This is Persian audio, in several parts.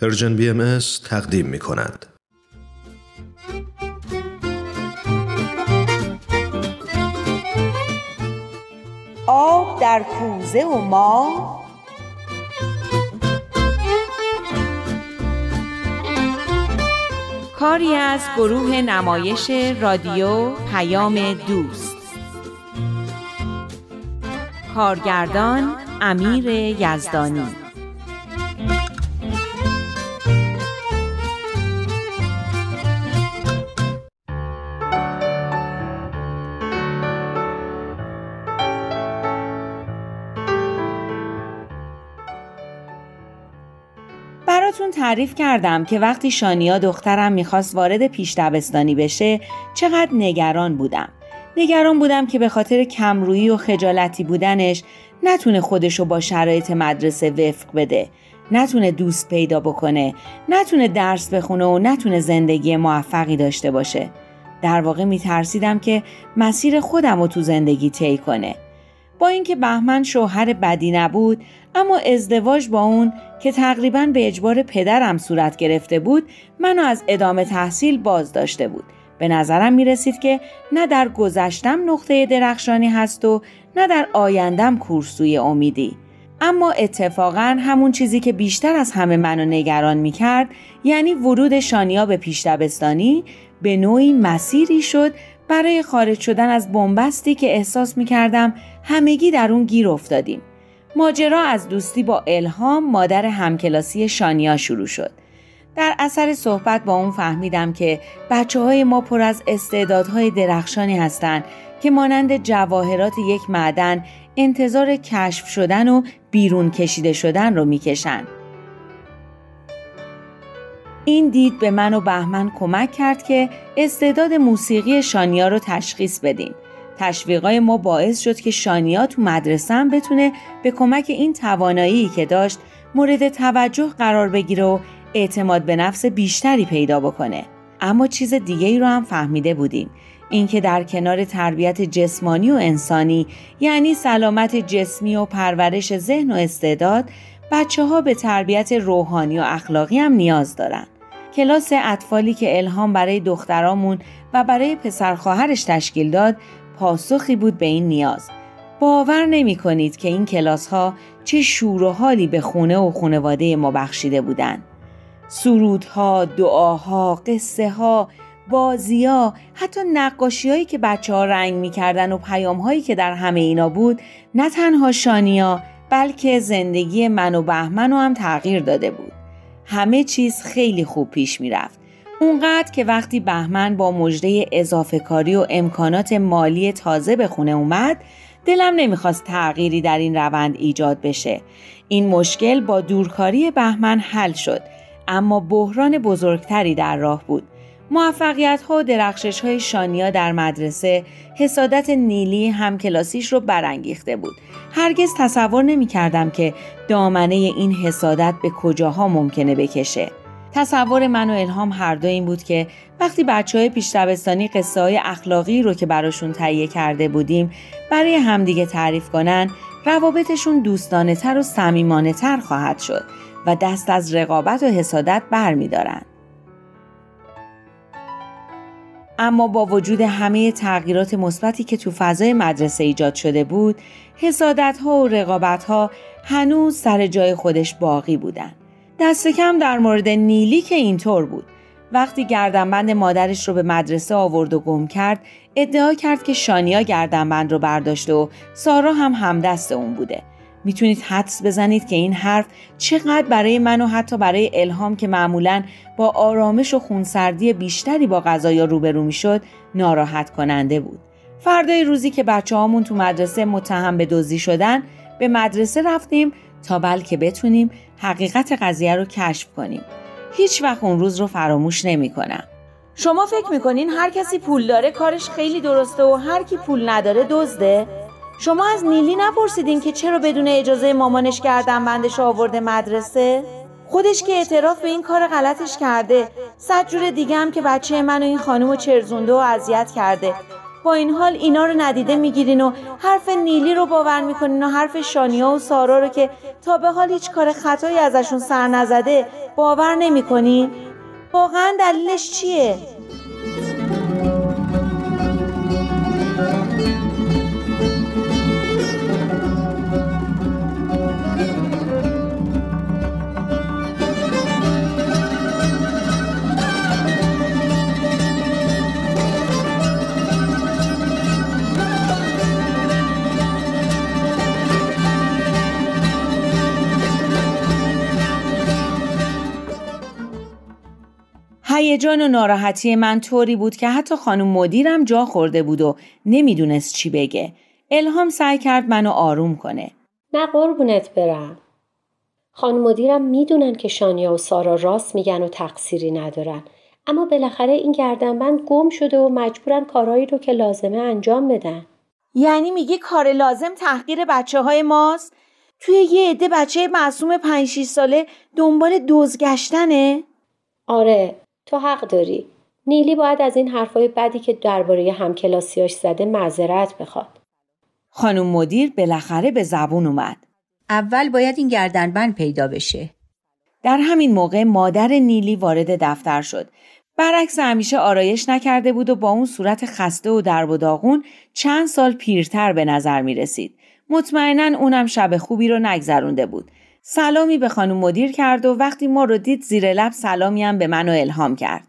پرژن بی ام تقدیم می کند. آب در کوزه و ما. کاری از گروه نمایش رادیو پیام دوست. کارگردان امیر یزدانی. براتون تعریف کردم که وقتی شانیا دخترم می‌خواست وارد پیش دبستانی بشه چقدر نگران بودم. نگران بودم که به خاطر کمرویی و خجالتی بودنش نتونه خودشو با شرایط مدرسه وفق بده. نتونه دوست پیدا بکنه. نتونه درس بخونه و نتونه زندگی موفقی داشته باشه. در واقع میترسیدم که مسیر خودم رو تو زندگی طی کنه. با اینکه بهمن شوهر بدی نبود اما ازدواج با اون که تقریبا به اجبار پدرم صورت گرفته بود منو از ادامه تحصیل باز داشته بود. به نظرم می رسید که نه در گذشتم نقطه درخشانی هست و نه در آیندم کورسوی امیدی. اما اتفاقا همون چیزی که بیشتر از همه منو نگران می کرد یعنی ورود شانیا به پیش دبستانی به نوعی مسیری شد برای خارج شدن از بنبستی که احساس می کردم همگی در اون گیر افتادیم. ماجرا از دوستی با الهام مادر همکلاسی شانیا شروع شد. در اثر صحبت با اون فهمیدم که بچه های ما پر از استعدادهای درخشانی هستند که مانند جواهرات یک معدن انتظار کشف شدن و بیرون کشیده شدن رو می‌کشند. این دید به من و بهمن کمک کرد که استعداد موسیقی شانیا رو تشخیص بدیم. تشویقای ما باعث شد که شانیا تو مدرسه هم بتونه به کمک این توانایی که داشت مورد توجه قرار بگیره و اعتماد به نفس بیشتری پیدا بکنه. اما چیز دیگه ای رو هم فهمیده بودیم. اینکه در کنار تربیت جسمانی و انسانی یعنی سلامت جسمی و پرورش ذهن و استعداد بچه ها به تربیت روحانی و اخلاقی هم نیاز دارن. کلاس اطفالی که الهام برای دخترامون و برای پسر خواهرش تشکیل داد پاسخی بود به این نیاز. باور نمی کنید که این کلاس ها چه شور و حالی به خونه و خانواده ما بخشیده بودند. سرودها، دعاها، قصه ها، بازی ها، حتی نقاشی هایی که بچه ها رنگ می‌کردن و پیام هایی که در همه اینا بود نه تنها شانیا بلکه زندگی من و بهمن هم تغییر داده بود. همه چیز خیلی خوب پیش می‌رفت. اونقدر که وقتی بهمن با مژده اضافه کاری و امکانات مالی تازه به خونه اومد دلم نمی‌خواست تغییری در این روند ایجاد بشه. این مشکل با دورکاری بهمن حل شد اما بحران بزرگتری در راه بود. موفقیت ها و درخشش های شانیا در مدرسه حسادت نیلی هم کلاسیش رو برانگیخته بود. هرگز تصور نمی کردم که دامنه این حسادت به کجاها ممکنه بکشه. تصور من و الهام هر دو این بود که وقتی بچه های پیش قصه های اخلاقی رو که براشون تهیه کرده بودیم برای همدیگه تعریف کنن روابطشون دوستانه تر و سمیمانه تر خواهد شد و دست از رقابت و حسادت بر اما با وجود همه تغییرات مثبتی که تو فضای مدرسه ایجاد شده بود، حسادت ها و رقابت ها هنوز سر جای خودش باقی بودن. دست کم در مورد نیلی که اینطور بود. وقتی گردنبند مادرش رو به مدرسه آورد و گم کرد، ادعا کرد که شانیا گردنبند رو برداشته و سارا هم همدست اون بوده. می‌تونید حدس بزنید که این حرف چقدر برای من و حتی برای الهام که معمولا با آرامش و خونسردی بیشتری با غذایا روبرو می‌شد ناراحت کننده بود. فردای روزی که بچه هامون تو مدرسه متهم به دزدی شدن به مدرسه رفتیم تا بلکه بتونیم حقیقت قضیه رو کشف کنیم. هیچ وقت اون روز رو فراموش نمی کنم. شما فکر می‌کنین هر کسی پول داره کارش خیلی درسته و هر کی پول نداره دزده؟ شما از نیلی نپرسیدین که چرا بدون اجازه مامانش کردن بندش آورده مدرسه؟ خودش که اعتراف به این کار غلطش کرده. صد جور دیگه هم که بچه من و این خانم چرزونده و اذیت کرده. با این حال اینا رو ندیده می‌گیرین و حرف نیلی رو باور می‌کنین و حرف شانیا و سارا رو که تا به حال هیچ کار خطایی ازشون سر نزده باور نمی‌کنین؟ واقعا دلیلش چیه؟ هیجان و ناراحتی من طوری بود که حتی خانم مدیرم جا خورده بود و نمی‌دونست چی بگه. الهام سعی کرد منو آروم کنه. نه قربونت برم. خانم مدیرم می‌دونن که شانیا و سارا راست میگن و تقصیری ندارن. اما بالاخره این گردنبند گم شده و مجبورن کارهایی رو که لازمه انجام بدن. یعنی میگی کار لازم تحقیر بچه های ماست؟ توی یه عده بچه معصوم 5 6 ساله دنبال دزگشتنه؟ آره تو حق داری. نیلی باید از این حرفای بدی که درباره همکلاسیاش زده معذرت بخواد. خانم مدیر بالاخره به زبون اومد. اول باید این گردنبند پیدا بشه. در همین موقع مادر نیلی وارد دفتر شد. برعکس همیشه آرایش نکرده بود و با اون صورت خسته و درب و داغون چند سال پیرتر به نظر می رسید. مطمئنا اونم شب خوبی رو نگذرونده بود. سلامی به خانم مدیر کرد و وقتی ما رو دید زیر لب سلامی هم به منو الهام کرد.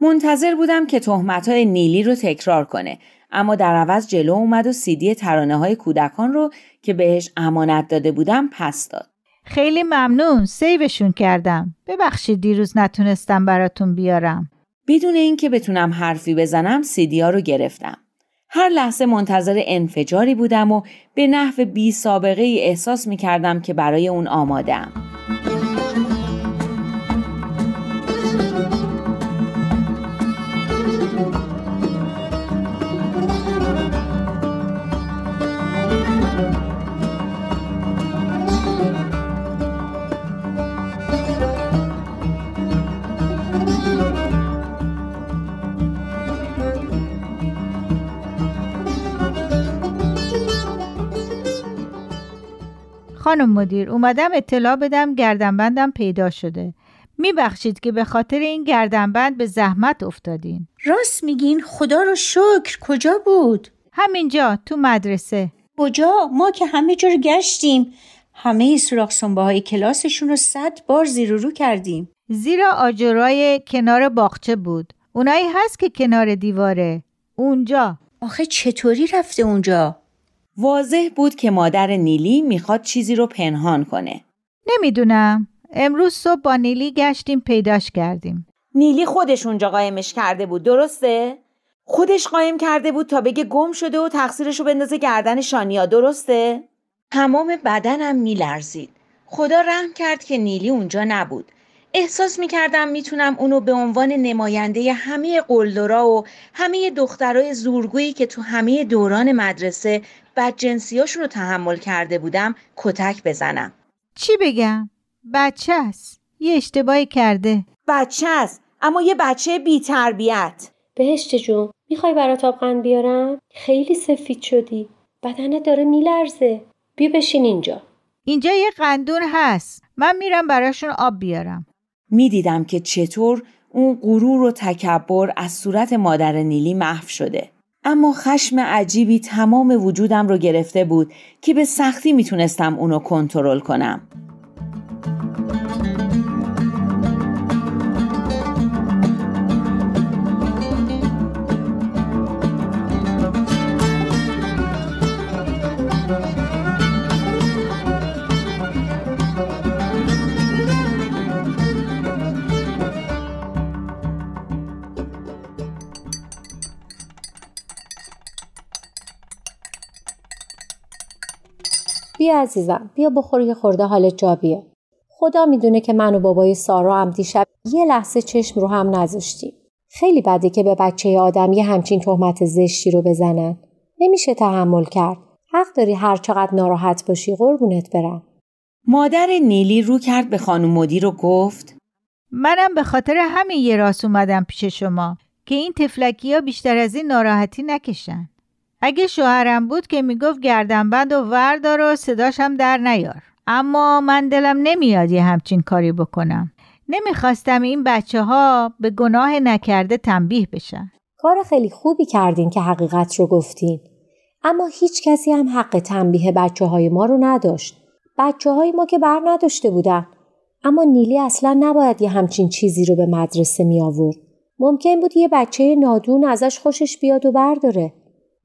منتظر بودم که های نیلی رو تکرار کنه اما در عوض جلو اومد و سیدی ترانه های کودکان رو که بهش امانت داده بودم پس داد. خیلی ممنون سیوشون کردم. ببخشید دیروز نتونستم براتون بیارم. بدون اینکه بتونم حرفی بزنم سیدی ها رو گرفتم. هر لحظه منتظر انفجاری بودم و به نحو بی سابقه ای احساس می کردم که برای اون آمادم. خانم مدیر اومدم اطلاع بدم گردنبندم پیدا شده. میبخشید که به خاطر این گردنبند به زحمت افتادین. راست میگین خدا رو شکر. کجا بود؟ همینجا تو مدرسه. کجا؟ ما که همه جا رو گشتیم. همه سراخ سنبه های کلاسشون رو صد بار زیر رو کردیم. زیرا آجرای کنار باغچه بود. اونایی هست که کنار دیواره. اونجا. آخه چطوری رفته اونجا؟ واضح بود که مادر نیلی می‌خواد چیزی رو پنهان کنه. نمی‌دونم. امروز صبح با نیلی گشتیم پیداش کردیم. نیلی خودش اونجا قایمش کرده بود درسته؟ خودش قایم کرده بود تا بگه گم شده و تقصیرش رو بندازه گردن شانیا درسته؟ تمام بدنم میلرزید. خدا رحم کرد که نیلی اونجا نبود. احساس می‌کردم می‌تونم اونو به عنوان نماینده همه قلدرا و همه دخترای زورگویی که تو همه دوران مدرسه بدجنسیاشون رو تحمل کرده بودم کتک بزنم. چی بگم؟ بچه است. یه اشتباهی کرده. بچه است. اما یه بچه بی تربیت بهشت جون می‌خوای برات آبقند بیارم؟ خیلی سفید شدی. بدنت داره میلرزه. بیا بشین اینجا. اینجا یه قندون هست. من میرم براشون آب بیارم. می‌دیدم که چطور اون غرور و تکبر از صورت مادر نیلی محو شده. اما خشم عجیبی تمام وجودم رو گرفته بود که به سختی می‌تونستم اونو کنترل کنم. بیا عزیزم بیا بخور یه خورده حال جا بیا خدا می‌دونه که من و بابای سارا هم دیشب یه لحظه چشم رو هم نذاشتیم. خیلی بده که به بچه آدم یه همچین تهمت زشتی رو بزنن. نمیشه تحمل کرد. حق داری هر چقدر ناراحت باشی قربونت برم. مادر نیلی رو کرد به خانم مدیر و گفت منم به خاطر همین یه راست اومدم پیش شما که این تفلکی ها بیشتر از این ناراحتی نکشن. اگه شوهرم بود که می‌گفت گردنبند و وردار و صداش هم در نیار. اما من دلم نمیاد یه همچین کاری بکنم. نمی‌خواستم این بچه ها به گناه نکرده تنبیه بشن. کار خیلی خوبی کردین که حقیقت رو گفتین. اما هیچ کسی هم حق تنبیه بچه های ما رو نداشت. بچه های ما که بر نداشته بودن. اما نیلی اصلا نباید یه همچین چیزی رو به مدرسه می آورد. ممکن بود یه بچه نادون ازش خوشش بیاد و برداره.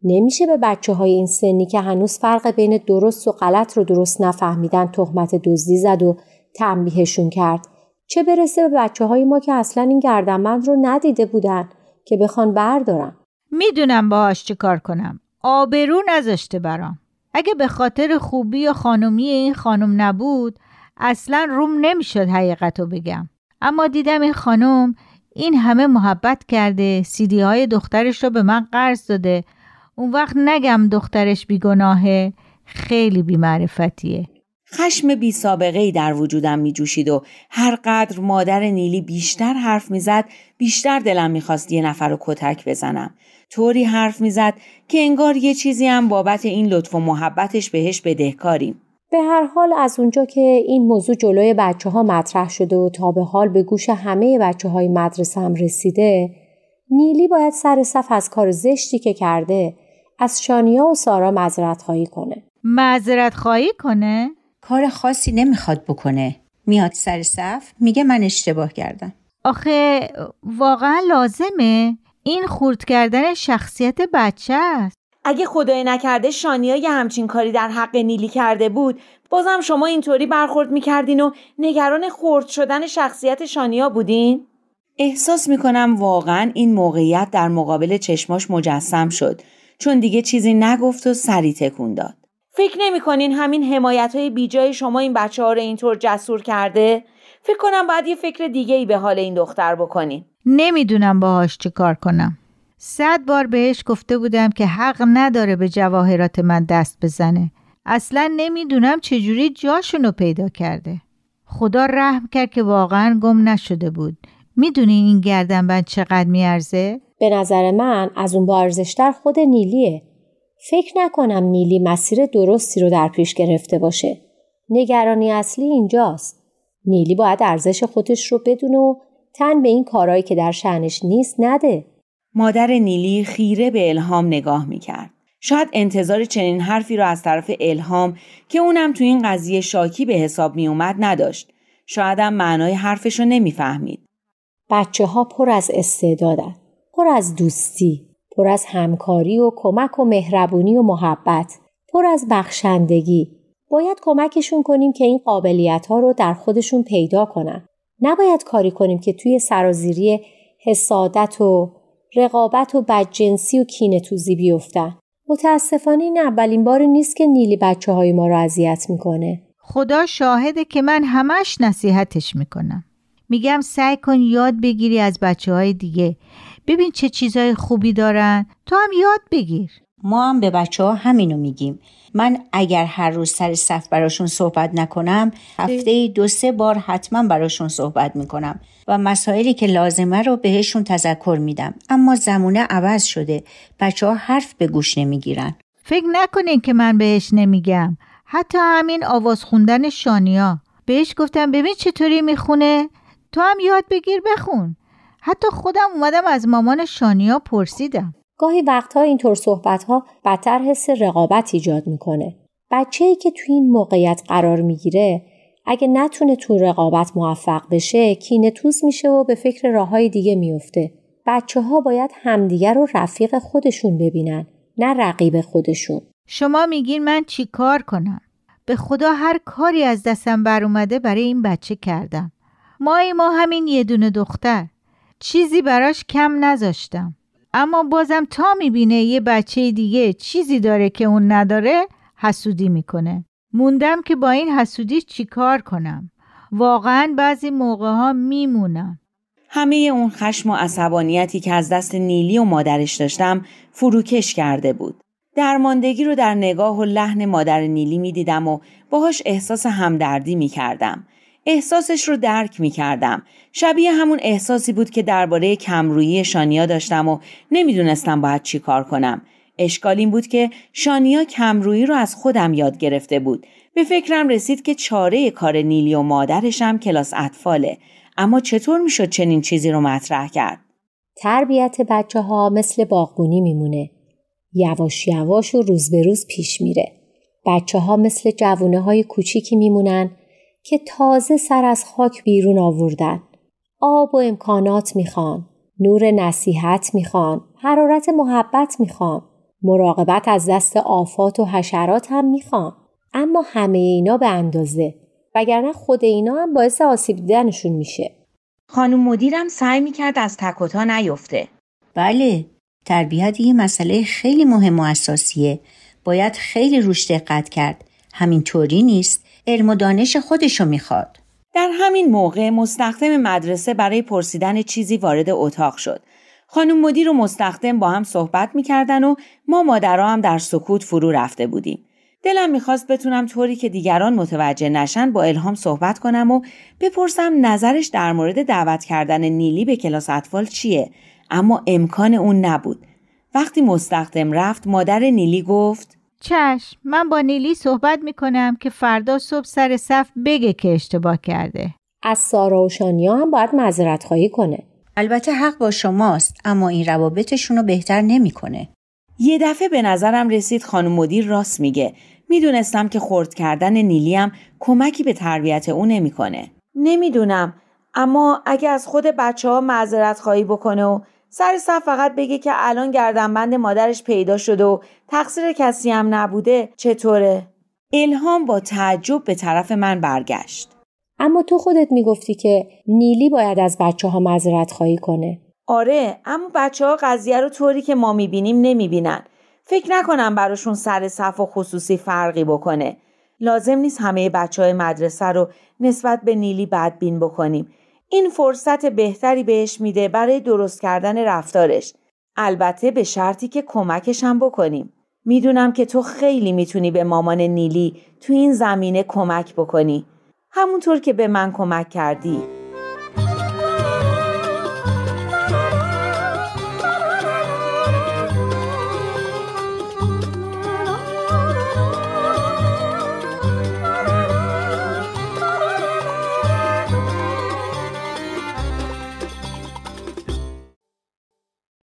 نمیشه به بچه های این سنی که هنوز فرق بین درست و غلط رو درست نفهمیدن تهمت دزدی زد و تنبیهشون کرد. چه برسه به بچه های ما که اصلا این گردنبند رو ندیده بودن که بخوان بردارن. می‌دونم باهاش چی کار کنم. آبرو نذاشته برام. اگه به خاطر خوبی و خانومی این خانم نبود اصلا روم نمی‌شد حقیقت رو بگم اما دیدم این خانم این همه محبت کرده سیدی های دخترش رو به من قرض داده اون وقت نگم دخترش بیگناهه. خیلی بیمعرفتیه. خشم بی سابقه ای در وجودم می جوشید و هر قدر مادر نیلی بیشتر حرف می‌زد بیشتر دلم می‌خواست یه نفر رو کتک بزنم. طوری حرف می‌زد که انگار یه چیزی هم بابت این لطف و محبتش بهش بدهکاریم. به هر حال از اونجا که این موضوع جلوی بچه ها مطرح شده و تا به حال به گوش همه بچه های مدرسه هم رسیده نیلی باید سر صف از کار زشتی که کرده از شانیا و سارا مذرت خواهی کنه. معذرت خواهی کنه؟ کار خاصی نمی‌خواد بکنه. میاد سر صف میگه من اشتباه کردم. آخه واقعا لازمه. این خورد کردن شخصیت بچه است. اگه خدای نکرده شانیا یه همچین کاری در حق نیلی کرده بود بازم شما اینطوری برخورد می‌کردین و نگران خورد شدن شخصیت شانیا بودین؟ احساس می‌کنم واقعا این موقعیت در مقابل چشماش مجسم شد. چون دیگه چیزی نگفت و سری تکون داد. فکر نمی‌کنین همین حمایت های بیجای شما این بچه ها رو اینطور جسور کرده؟ فکر کنم باید یه فکر دیگه ای به حال این دختر بکنین. نمی‌دونم باهاش چه کار کنم. صد بار بهش گفته بودم که حق نداره به جواهرات من دست بزنه. اصلا نمی‌دونم چجوری جاشونو پیدا کرده. خدا رحم کرد که واقعا گم نشده بود. می‌دونی این گردنبند چقدر میارزه؟ به نظر من از اون با ارزشتر خود نیلیه. فکر نکنم نیلی مسیر درستی رو در پیش گرفته باشه. نگرانی اصلی اینجاست. نیلی باید ارزش خودش رو بدونه و تن به این کارهایی که در شعنش نیست نده. مادر نیلی خیره به الهام نگاه می‌کرد. شاید انتظار چنین حرفی را از طرف الهام که اونم تو این قضیه شاکی به حساب می اومد نداشت. شاید هم معنای حرفش رو نمی‌فهمید. بچه ها پر از استعدادن. پر از دوستی. پر از همکاری و کمک و مهربونی و محبت. پر از بخشندگی. باید کمکشون کنیم که این قابلیت ها رو در خودشون پیدا کنن. نباید کاری کنیم که توی سرازیری حسادت و رقابت و بدجنسی و کینه توزی بیفتن. متاسفانه این اولین بار نیست که نیلی بچه های ما رو اذیت می‌کنه. خدا شاهده که من همش نصیحتش می‌کنم. میگم سعی کن یاد بگیری از بچه های دیگه. ببین چه چیزای خوبی دارن. تو هم یاد بگیر. ما هم به بچه ها همینو میگیم. من اگر هر روز سر صف براشون صحبت نکنم هفته دو سه بار حتما براشون صحبت می‌کنم و مسائلی که لازمه رو بهشون تذکر میدم. اما زمونه عوض شده. بچه ها حرف به گوش نمی‌گیرن. فکر نکنین که من بهش نمیگم. حتی همین آواز خوندن شانیا. بهش گفتم ببین چطوری می‌خونه؟ تو هم یاد بگیر بخون. حتی خودم اومدم از مامان شانیا پرسیدم گاهی وقتها اینطور صحبت ها بدتر حس رقابت ایجاد می‌کنه. بچه ای که توی این موقعیت قرار می‌گیره اگه نتونه تو رقابت موفق بشه کینه توز میشه و به فکر راه های دیگه میفته. بچه ها باید همدیگر رو رفیق خودشون ببینن نه رقیب خودشون. شما میگین من چی کار کنم؟ به خدا هر کاری از دستم بر اومده برای این بچه کردم. مای ما همین یه دونه دختر. چیزی براش کم نذاشتم. اما بازم تا می‌بینه یه بچه دیگه چیزی داره که اون نداره حسودی می‌کنه. موندم که با این حسودی چیکار کنم. واقعا بعضی موقع ها میمونم. همه اون خشم و عصبانیتی که از دست نیلی و مادرش داشتم فروکش کرده بود. درماندگی رو در نگاه و لحن مادر نیلی می‌دیدم و باهاش احساس همدردی می‌کردم. احساسش رو درک می کردم. شبیه همون احساسی بود که درباره کمرویی شانیا داشتم و نمی‌دونستم باید چی کار کنم. اشکال این بود که شانیا کمرویی رو از خودم یاد گرفته بود. به فکرم رسید که چاره کار نیلی و مادرشم کلاس اطفاله. اما چطور می‌شد چنین چیزی رو مطرح کرد؟ تربیت بچه ها مثل باغبونی میمونه. یواش یواش و روز به روز پیش میره. بچه ها مثل جوونه های کوچیکی میمونن که تازه سر از خاک بیرون آوردن. آب و امکانات می‌خوان. نور نصیحت می‌خوان. حرارت محبت می‌خوان. مراقبت از دست آفات و حشرات هم می‌خوان. اما همه اینا به اندازه. وگرنه خود اینا هم باعث آسیب دیدنشون میشه. خانم مدیرم سعی می‌کرد از تکوتا نیفته. بله تربیت یه مسئله خیلی مهم و اساسیه باید خیلی روش دقت کرد همینطوری نیست علم و دانش خودشو می‌خواد. در همین موقع مستخدم مدرسه برای پرسیدن چیزی وارد اتاق شد. خانم مدیر و مستخدم با هم صحبت می‌کردن و ما مادرها هم در سکوت فرو رفته بودیم. دلم می‌خواست بتونم طوری که دیگران متوجه نشن با الهام صحبت کنم و بپرسم نظرش در مورد دعوت کردن نیلی به کلاس اطفال چیه؟ اما امکان اون نبود. وقتی مستخدم رفت مادر نیلی گفت چشم من با نیلی صحبت می‌کنم که فردا صبح سر صف بگه که اشتباه کرده. از سارا و شانیا هم باید معذرت خواهی کنه. البته حق با شماست اما این روابطشون رو بهتر نمی‌کنه. یه دفعه به نظرم رسید خانم مدیر راست میگه. می‌دونستم که خورد کردن نیلی هم کمکی به تربیت او نمی‌کنه. نمی‌دونم اما اگه از خود بچه ها معذرت خواهی بکنه و سر صف فقط بگه که الان گردنبند مادرش پیدا شده و تقصیر کسی هم نبوده چطوره؟ الهام با تعجب به طرف من برگشت. اما تو خودت می‌گفتی که نیلی باید از بچه ها مذرت خواهی کنه. آره اما بچه ها قضیه رو طوری که ما می‌بینیم نمی‌بینن. فکر نکنم براشون سر صف و خصوصی فرقی بکنه. لازم نیست همه بچه های مدرسه رو نسبت به نیلی بدبین بکنیم. این فرصت بهتری بهش میده برای درست کردن رفتارش. البته به شرطی که کمکش هم بکنیم. می‌دونم که تو خیلی می‌تونی به مامان نیلی تو این زمینه کمک بکنی. همونطور که به من کمک کردی.